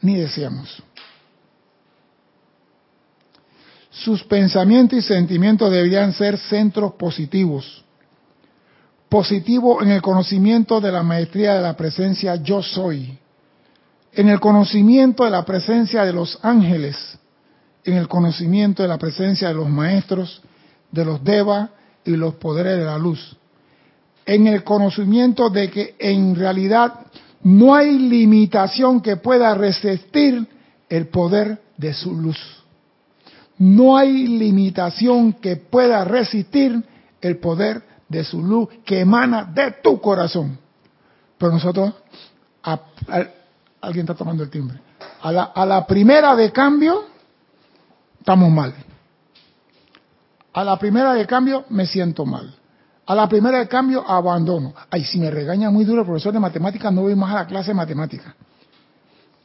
ni deseamos. Sus pensamientos y sentimientos deberían ser centros positivos. Positivo en el conocimiento de la maestría de la presencia yo soy. En el conocimiento de la presencia de los ángeles. En el conocimiento de la presencia de los maestros, de los devas y los poderes de la luz. En el conocimiento de que en realidad no hay limitación que pueda resistir el poder de su luz. No hay limitación que pueda resistir el poder de su luz que emana de tu corazón. Pero nosotros, alguien está tomando el timbre, a la, a la primera de cambio, estamos mal. A la primera de cambio me siento mal. A la primera de cambio abandono. Ay, si me regaña muy duro el profesor de matemáticas, no voy más a la clase de matemáticas.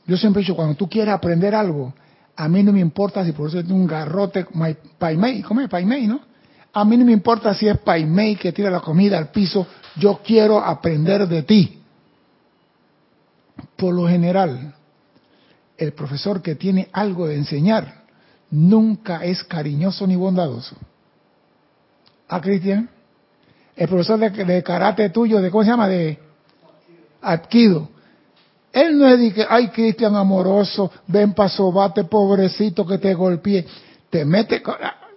Yo siempre he dicho, cuando tú quieres aprender algo, a mí no me importa si el profesor tiene un garrote, paimei, ¿cómo es? ¿no? A mí no me importa si es paimei que tira la comida al piso, yo quiero aprender de ti. Por lo general, el profesor que tiene algo de enseñar nunca es cariñoso ni bondadoso. ¿Ah, Cristian? El profesor de, de, karate tuyo, de ¿cómo se llama? De Adquido. Él no es de que, ay, Cristian amoroso, ven paso bate, pobrecito que te golpeé. Te mete.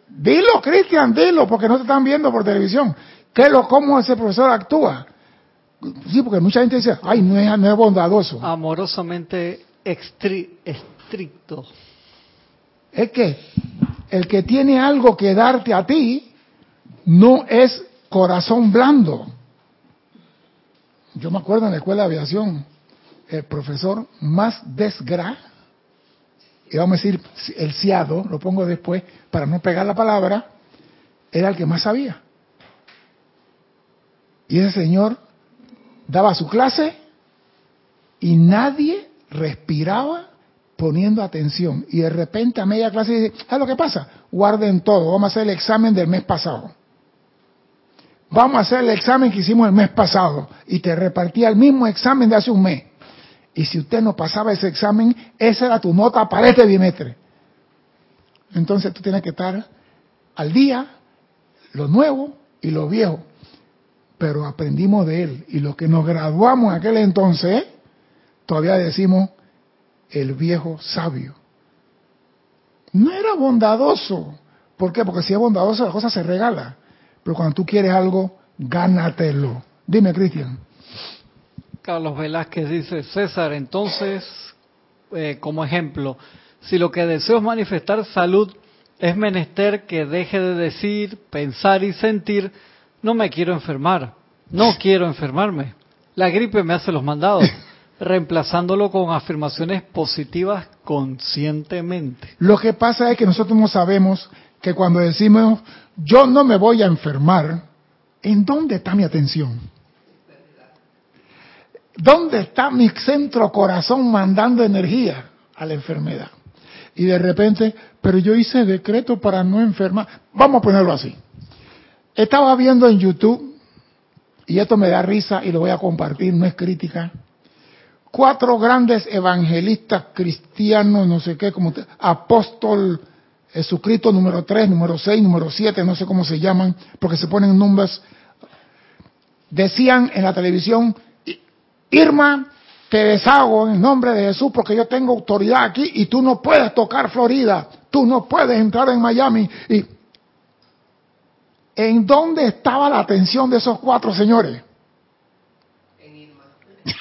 Dilo, Cristian, dilo, porque no te están viendo por televisión. ¿Qué lo, cómo ese profesor actúa? Sí, porque mucha gente dice, ay, no es, no es bondadoso. Amorosamente estricto. Es que el que tiene algo que darte a ti no es corazón blando. Yo me acuerdo en la escuela de aviación, el profesor más desgra, y vamos a decir el ciado, lo pongo después para no pegar la palabra, era el que más sabía. Y ese señor daba su clase y nadie respiraba poniendo atención. Y de repente a media clase dice, ¿sabes lo que pasa? Guarden todo, vamos a hacer el examen del mes pasado. Vamos a hacer el examen que hicimos el mes pasado. Y te repartía el mismo examen de hace un mes. Y si usted no pasaba ese examen, esa era tu nota para este bimestre. Entonces tú tienes que estar al día, lo nuevo y lo viejo. Pero aprendimos de él. Y los que nos graduamos en aquel entonces, todavía decimos el viejo sabio. No era bondadoso. ¿Por qué? Porque si es bondadoso la cosa se regala. Pero cuando tú quieres algo, gánatelo. Dime, Cristian. Carlos Velázquez dice, César, entonces, eh, como ejemplo, si lo que deseo es manifestar salud, es menester que deje de decir, pensar y sentir, no me quiero enfermar, no quiero enfermarme. La gripe me hace los mandados, reemplazándolo con afirmaciones positivas conscientemente. Lo que pasa es que nosotros no sabemos que cuando decimos, yo no me voy a enfermar, ¿en dónde está mi atención? ¿Dónde está mi centro corazón mandando energía a la enfermedad? Y de repente, pero yo hice decreto para no enfermar. Vamos a ponerlo así. Estaba viendo en YouTube, y esto me da risa y lo voy a compartir, no es crítica, cuatro grandes evangelistas cristianos, no sé qué, como apóstol Jesucristo número 3, número 6, número 7, no sé cómo se llaman, porque se ponen números, decían en la televisión, Irma, te deshago en nombre de Jesús porque yo tengo autoridad aquí y tú no puedes tocar Florida, tú no puedes entrar en Miami. Y ¿En dónde estaba la atención de esos cuatro señores? En Irma.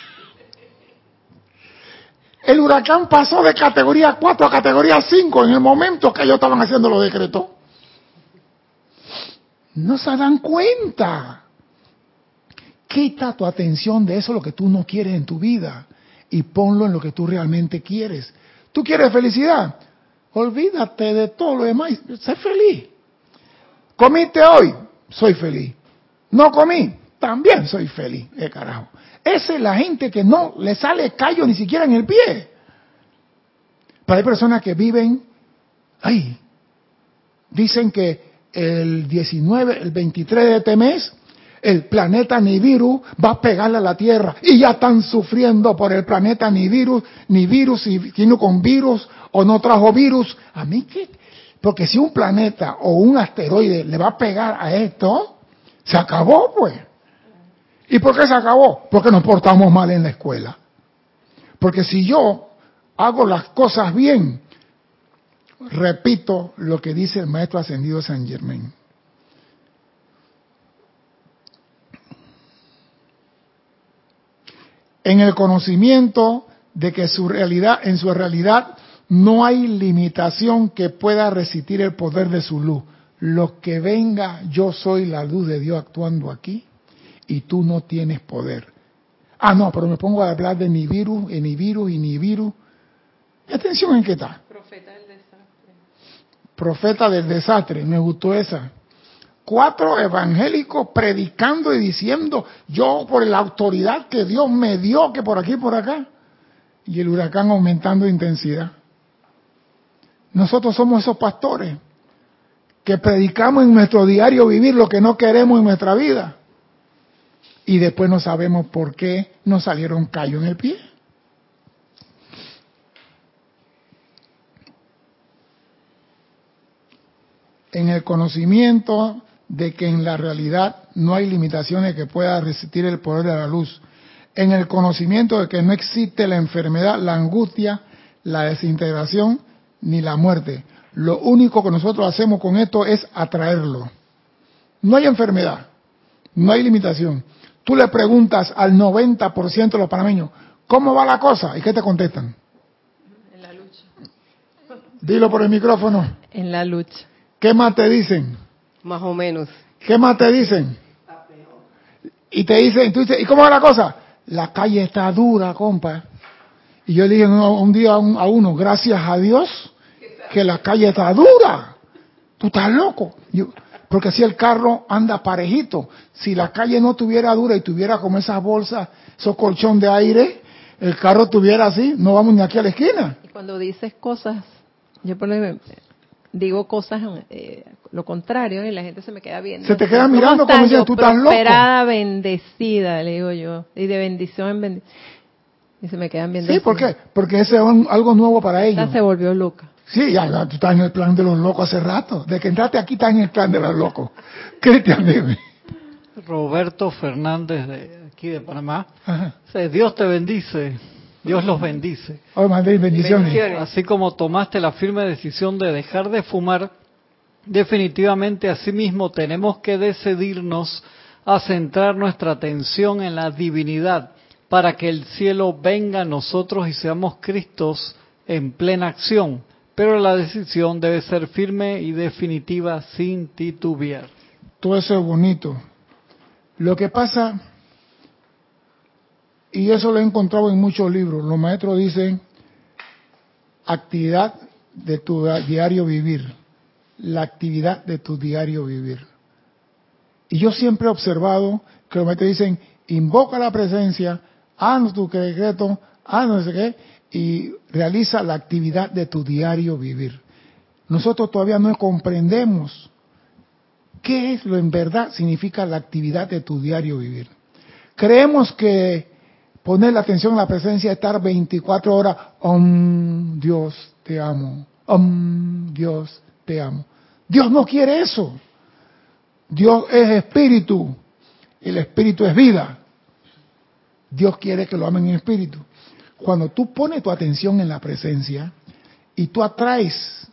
El huracán pasó de categoría 4 a categoría 5 en el momento que ellos estaban haciendo los decretos. No se dan cuenta. Quita tu atención de eso, lo que tú no quieres en tu vida, y ponlo en lo que tú realmente quieres. ¿Tú quieres felicidad? Olvídate de todo lo demás. Sé feliz. ¿Comiste hoy? Soy feliz. ¿No comí? También soy feliz. ¿Qué carajo? Esa es la gente que no le sale callo ni siquiera en el pie. Pero hay personas que viven, ay, dicen que el 19, el 23 de este mes, el planeta Nibiru va a pegarle a la Tierra y ya están sufriendo por el planeta Nibiru, ni virus, y vino con virus o no trajo virus. A mí qué, porque si un planeta o un asteroide le va a pegar a esto, se acabó pues. ¿Y por qué se acabó? Porque nos portamos mal en la escuela. Porque si yo hago las cosas bien, repito lo que dice el maestro ascendido San Germain. en el conocimiento de que su realidad, en su realidad no hay limitación que pueda resistir el poder de su luz. Lo que venga, yo soy la luz de Dios actuando aquí y tú no tienes poder. Ah, no, pero me pongo a hablar de virus, ni virus y ni virus. Atención en qué está. Profeta del desastre. Profeta del desastre, me gustó esa cuatro evangélicos predicando y diciendo, yo por la autoridad que Dios me dio, que por aquí y por acá, y el huracán aumentando de intensidad. Nosotros somos esos pastores que predicamos en nuestro diario vivir lo que no queremos en nuestra vida. Y después no sabemos por qué nos salieron callos en el pie. En el conocimiento de que en la realidad no hay limitaciones que pueda resistir el poder de la luz, en el conocimiento de que no existe la enfermedad, la angustia, la desintegración ni la muerte. Lo único que nosotros hacemos con esto es atraerlo. No hay enfermedad, no hay limitación. Tú le preguntas al 90% de los panameños, ¿cómo va la cosa? ¿Y qué te contestan? Dilo por el micrófono. En la lucha. ¿Qué más te dicen? Más o menos. ¿Qué más te dicen? Y te dicen, tú dices, ¿y cómo va la cosa? La calle está dura, compa. Y yo le dije un, un día a, un- a uno, gracias a Dios, que la calle está dura. Tú estás loco. Yo- porque si el carro anda parejito, si la calle no tuviera dura y tuviera como esas bolsas, esos colchón de aire, el carro tuviera así, no vamos ni aquí a la esquina. Y cuando dices cosas, yo por ejemplo, digo cosas eh, lo contrario y la gente se me queda viendo. Se te queda ¿Cómo mirando como Yo, "Tú estás loco". prosperada, bendecida, le digo yo. Y de bendición en bendición. Y se me quedan viendo. Sí. ¿por qué? Porque ese es un- algo nuevo para ellos. Esta se volvió loca. Sí, ya, ya, tú estás en el plan de los locos hace rato. De que entraste aquí estás en el plan de los locos. Cristian, dime. Roberto Fernández de aquí de Panamá. Ajá. Dios te bendice, Dios los bendice. Oh, Madrid, bendiciones. Bendiciones. Así como tomaste la firme decisión de dejar de fumar, definitivamente asimismo tenemos que decidirnos a centrar nuestra atención en la divinidad para que el cielo venga a nosotros y seamos Cristos en plena acción. Pero la decisión debe ser firme y definitiva sin titubear. Todo eso es bonito. Lo que pasa, y eso lo he encontrado en muchos libros, los maestros dicen actividad de tu diario vivir. La actividad de tu diario vivir. Y yo siempre he observado que los maestros dicen, invoca la presencia, haz tu decreto, haz no sé qué, y realiza la actividad de tu diario vivir. Nosotros todavía no comprendemos qué es lo en verdad significa la actividad de tu diario vivir. Creemos que poner la atención en la presencia es estar 24 horas, om Dios te amo, om Dios te amo. Dios no quiere eso. Dios es espíritu, el espíritu es vida. Dios quiere que lo amen en espíritu. Cuando tú pones tu atención en la presencia y tú atraes,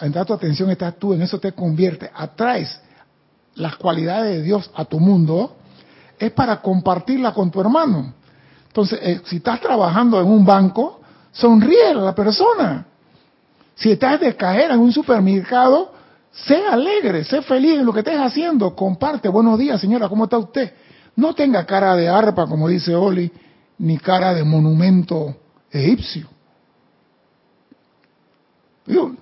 entrar tu atención estás tú, en eso te convierte, atraes las cualidades de Dios a tu mundo, es para compartirla con tu hermano. Entonces, eh, si estás trabajando en un banco, sonríe a la persona. Si estás de cajera en un supermercado, sé alegre, sé feliz en lo que estés haciendo, comparte. Buenos días, señora, ¿cómo está usted? No tenga cara de arpa, como dice Oli, ni cara de monumento egipcio.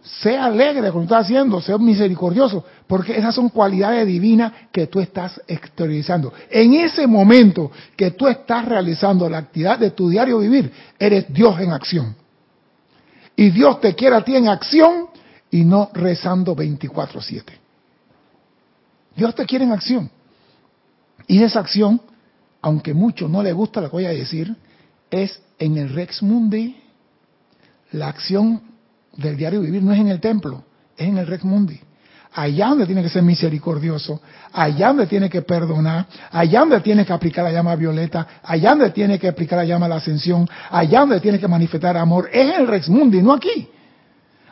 Sé alegre con lo que estás haciendo, sé misericordioso, porque esas son cualidades divinas que tú estás exteriorizando. En ese momento que tú estás realizando la actividad de tu diario vivir, eres Dios en acción. Y Dios te quiere a ti en acción y no rezando 24/7. Dios te quiere en acción. Y esa acción, aunque mucho no le gusta lo que voy a decir, es en el Rex Mundi. La acción del diario vivir no es en el templo, es en el Rex Mundi. Allá donde tiene que ser misericordioso, allá donde tiene que perdonar, allá donde tiene que aplicar la llama violeta, allá donde tiene que aplicar la llama a la ascensión, allá donde tiene que manifestar amor, es en el Rex Mundi, no aquí.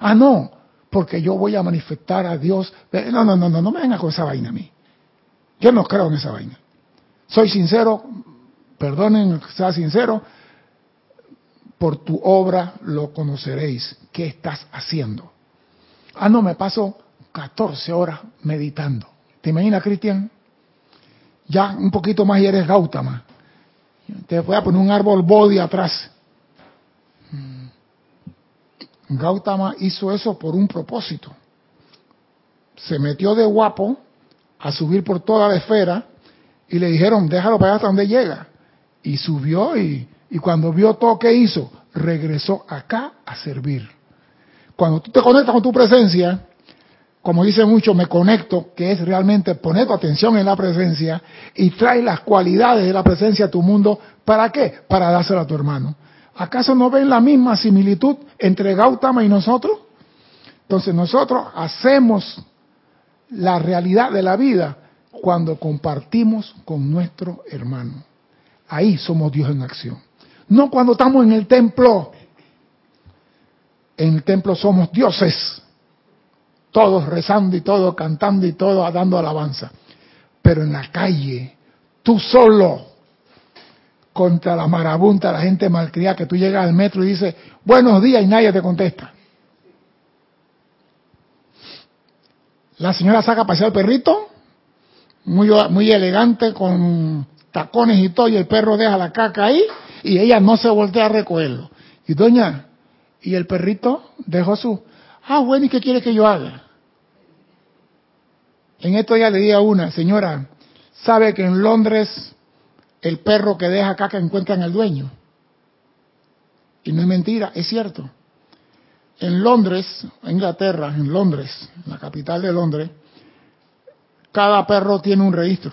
Ah, no, porque yo voy a manifestar a Dios. No, no, no, no, no me venga con esa vaina a mí. Yo no creo en esa vaina. Soy sincero, perdonen sea sincero, por tu obra lo conoceréis. ¿Qué estás haciendo? Ah, no, me paso 14 horas meditando. ¿Te imaginas, Cristian? Ya un poquito más y eres Gautama. Te voy a poner un árbol body atrás. Gautama hizo eso por un propósito. Se metió de guapo a subir por toda la esfera y le dijeron, déjalo para allá hasta donde llega. Y subió y, y cuando vio todo que hizo, regresó acá a servir. Cuando tú te conectas con tu presencia, como dice mucho, me conecto, que es realmente poner tu atención en la presencia y trae las cualidades de la presencia a tu mundo. ¿Para qué? Para dárselo a tu hermano. ¿Acaso no ven la misma similitud entre Gautama y nosotros? Entonces nosotros hacemos la realidad de la vida cuando compartimos con nuestro hermano. Ahí somos Dios en acción. No cuando estamos en el templo. En el templo somos dioses. Todos rezando y todos cantando y todos dando alabanza. Pero en la calle, tú solo, contra la marabunta, la gente malcriada, que tú llegas al metro y dices, buenos días y nadie te contesta. La señora saca a pasear al perrito, muy, muy elegante, con tacones y todo, y el perro deja la caca ahí, y ella no se voltea a recogerlo. Y doña, y el perrito dejó su, ah, bueno, ¿y qué quiere que yo haga? En esto ya le di a una, señora, ¿sabe que en Londres el perro que deja caca encuentra en el dueño? Y no es mentira, es cierto. En Londres, Inglaterra, en Londres, la capital de Londres, cada perro tiene un registro.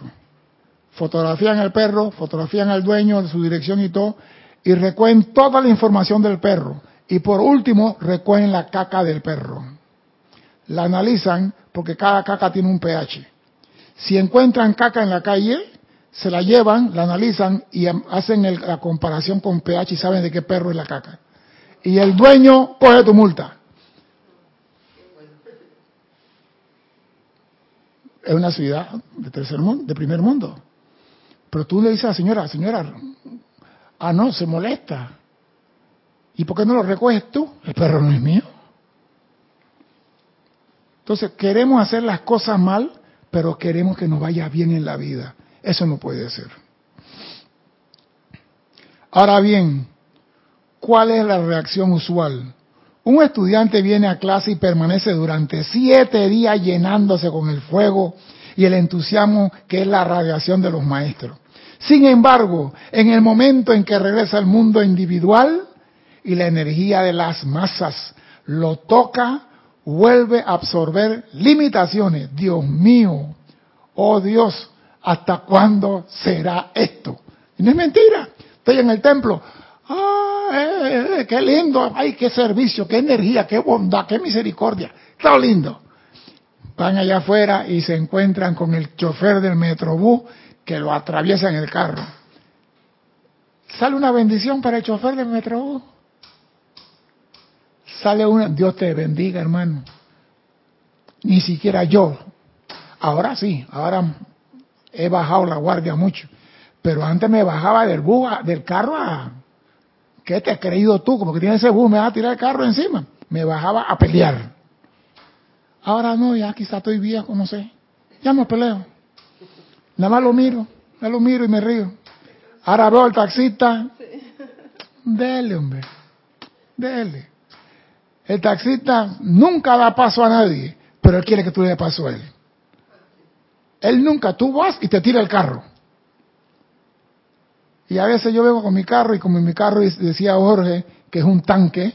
Fotografían al perro, fotografían al dueño, su dirección y todo, y recogen toda la información del perro. Y por último, recogen la caca del perro. La analizan porque cada caca tiene un pH. Si encuentran caca en la calle, se la llevan, la analizan y hacen la comparación con pH y saben de qué perro es la caca. Y el dueño coge tu multa. Es una ciudad de tercer mundo, de primer mundo. Pero tú le dices a la señora, señora, ah no, se molesta. ¿Y por qué no lo recoges tú? El perro no es mío. Entonces queremos hacer las cosas mal, pero queremos que nos vaya bien en la vida. Eso no puede ser. Ahora bien, ¿cuál es la reacción usual? Un estudiante viene a clase y permanece durante siete días llenándose con el fuego y el entusiasmo que es la radiación de los maestros. Sin embargo, en el momento en que regresa al mundo individual y la energía de las masas lo toca, vuelve a absorber limitaciones. Dios mío, oh Dios, ¿hasta cuándo será esto? Y no es mentira. Estoy en el templo. ¡Ah, eh, qué lindo! ¡Ay, qué servicio, qué energía, qué bondad, qué misericordia! Está lindo. Van allá afuera y se encuentran con el chofer del Metrobús que lo atraviesa en el carro. Sale una bendición para el chofer del Metrobús sale una, Dios te bendiga, hermano. Ni siquiera yo. Ahora sí, ahora he bajado la guardia mucho. Pero antes me bajaba del bus, del carro a... ¿Qué te has creído tú? Como que tienes ese bus, me vas a tirar el carro encima. Me bajaba a pelear. Ahora no, ya quizá estoy viejo, no sé. Ya no peleo. Nada más lo miro, me lo miro y me río. Ahora veo al taxista. Dele, hombre. Dele. El taxista nunca da paso a nadie, pero él quiere que tú le des paso a él. Él nunca, tú vas y te tira el carro. Y a veces yo vengo con mi carro y como en mi carro decía Jorge que es un tanque,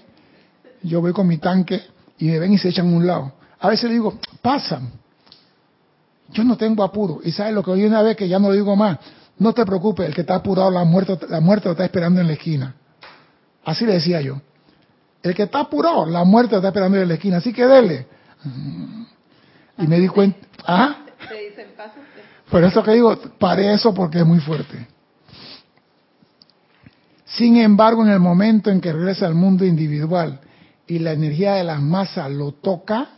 yo voy con mi tanque y me ven y se echan a un lado. A veces le digo, pasan. Yo no tengo apuro. Y sabes lo que oí una vez que ya no lo digo más. No te preocupes, el que está apurado, la muerte, la muerte lo está esperando en la esquina. Así le decía yo. El que está apurado, la muerte está esperando en la esquina, así que dele. Y me di cuenta, ¿ah? Por eso que digo, paré eso porque es muy fuerte. Sin embargo, en el momento en que regresa al mundo individual y la energía de las masas lo toca,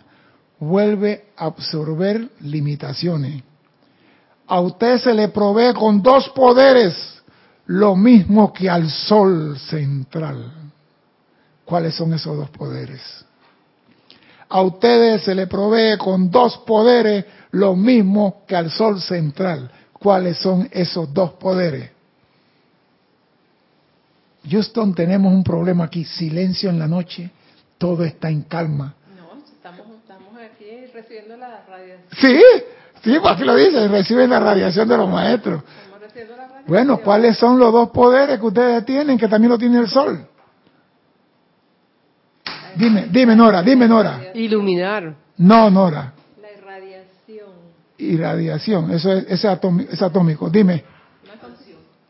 vuelve a absorber limitaciones. A usted se le provee con dos poderes, lo mismo que al sol central. ¿Cuáles son esos dos poderes? A ustedes se le provee con dos poderes lo mismo que al Sol central. ¿Cuáles son esos dos poderes? Houston, tenemos un problema aquí. Silencio en la noche, todo está en calma. No, estamos, aquí recibiendo la radiación. Sí, sí, pues aquí lo dice, reciben la radiación de los maestros. Bueno, ¿cuáles son los dos poderes que ustedes tienen que también lo tiene el Sol? Dime, dime Nora, dime Nora. Iluminar. No, Nora. La irradiación. Irradiación, eso es, es, atómico, es atómico. Dime.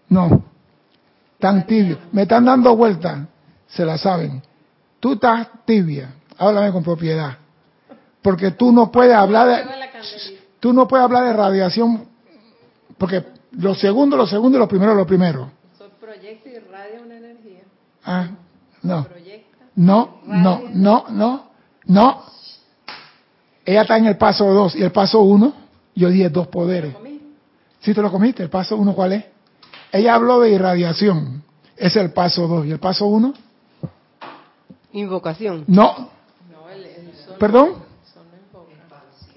No. Tan tibio. Me están dando vuelta. Se la saben. Tú estás tibia. Háblame con propiedad. Porque tú no puedes hablar de... Tú no puedes hablar de radiación porque lo segundo, lo segundo y lo primero, lo primero. Proyecta y irradia una energía. Ah, no. No, no, no, no, no. Ella está en el paso 2 y el paso 1, yo dije dos poderes. ¿Sí te lo comiste? ¿El paso 1 cuál es? Ella habló de irradiación. Es el paso 2. ¿Y el paso 1? Invocación. No. ¿Perdón?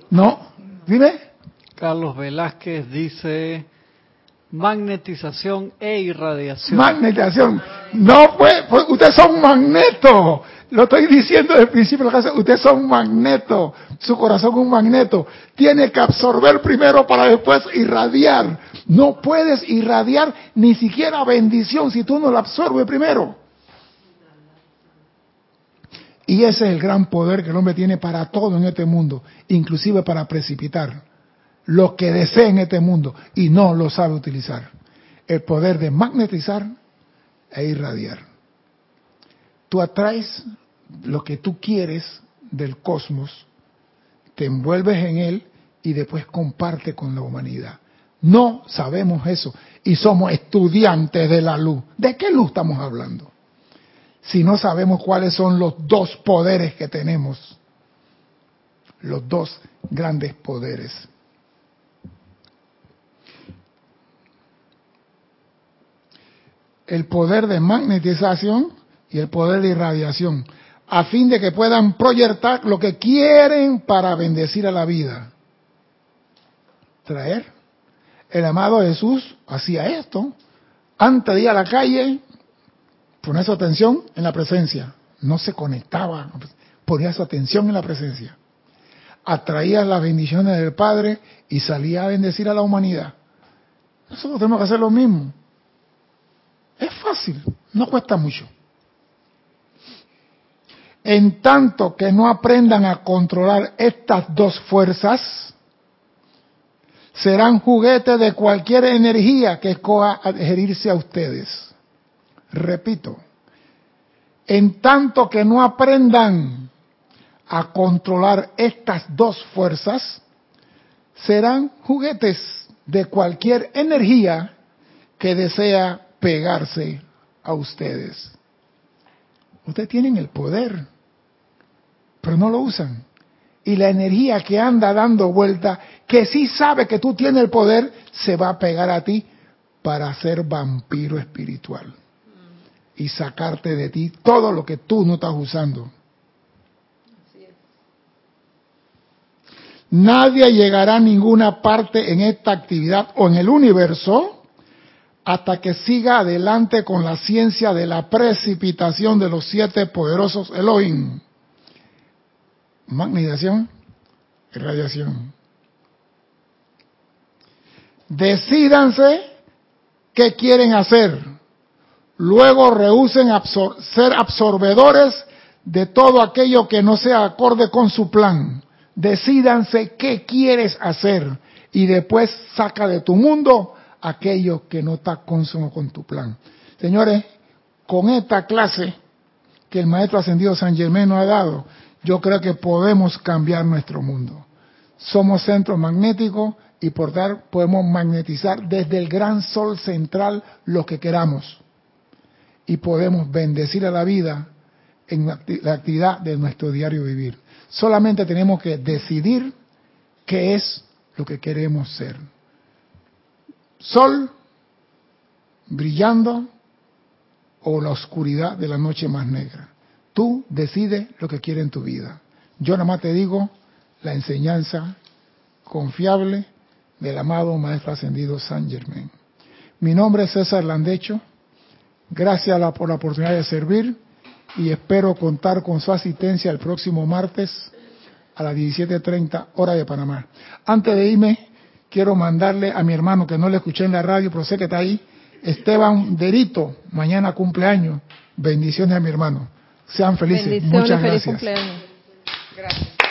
No, dime. Carlos Velázquez dice magnetización e irradiación. Magnetización. No, pues, pues ustedes son magnetos. Lo estoy diciendo desde el principio de la clase. Ustedes son magnetos. Su corazón es un magneto. Tiene que absorber primero para después irradiar. No puedes irradiar ni siquiera bendición si tú no la absorbes primero. Y ese es el gran poder que el hombre tiene para todo en este mundo, inclusive para precipitar lo que desea en este mundo y no lo sabe utilizar. El poder de magnetizar e irradiar. Tú atraes lo que tú quieres del cosmos, te envuelves en él y después comparte con la humanidad. No sabemos eso y somos estudiantes de la luz. ¿De qué luz estamos hablando? Si no sabemos cuáles son los dos poderes que tenemos, los dos grandes poderes. El poder de magnetización y el poder de irradiación, a fin de que puedan proyectar lo que quieren para bendecir a la vida. Traer el amado Jesús hacía esto. Antes de ir a la calle, ponía su atención en la presencia. No se conectaba, ponía su atención en la presencia. Atraía las bendiciones del Padre y salía a bendecir a la humanidad. Nosotros tenemos que hacer lo mismo. Es fácil, no cuesta mucho. En tanto que no aprendan a controlar estas dos fuerzas, serán juguetes de cualquier energía que escoja adherirse a ustedes. Repito, en tanto que no aprendan a controlar estas dos fuerzas, serán juguetes de cualquier energía que desea pegarse a ustedes. Ustedes tienen el poder, pero no lo usan y la energía que anda dando vuelta, que sí sabe que tú tienes el poder, se va a pegar a ti para ser vampiro espiritual y sacarte de ti todo lo que tú no estás usando. Nadie llegará a ninguna parte en esta actividad o en el universo hasta que siga adelante con la ciencia de la precipitación de los siete poderosos Elohim magnetización y radiación. Decídanse qué quieren hacer. Luego rehúsen ser absorbedores de todo aquello que no sea acorde con su plan. Decídanse qué quieres hacer y después saca de tu mundo aquello que no está consumo con tu plan. Señores, con esta clase que el Maestro Ascendido San Germán nos ha dado, yo creo que podemos cambiar nuestro mundo. Somos centro magnético y por dar podemos magnetizar desde el gran sol central lo que queramos. Y podemos bendecir a la vida en la actividad de nuestro diario vivir. Solamente tenemos que decidir qué es lo que queremos ser. Sol brillando o la oscuridad de la noche más negra. Tú decides lo que quieres en tu vida. Yo nada más te digo la enseñanza confiable del amado Maestro Ascendido San Germain. Mi nombre es César Landecho. Gracias por la oportunidad de servir y espero contar con su asistencia el próximo martes a las 17.30 hora de Panamá. Antes de irme, quiero mandarle a mi hermano que no le escuché en la radio, pero sé que está ahí, Esteban Derito, mañana cumpleaños. Bendiciones a mi hermano. Sean felices. Muchas feliz gracias. Cumpleaños. Gracias.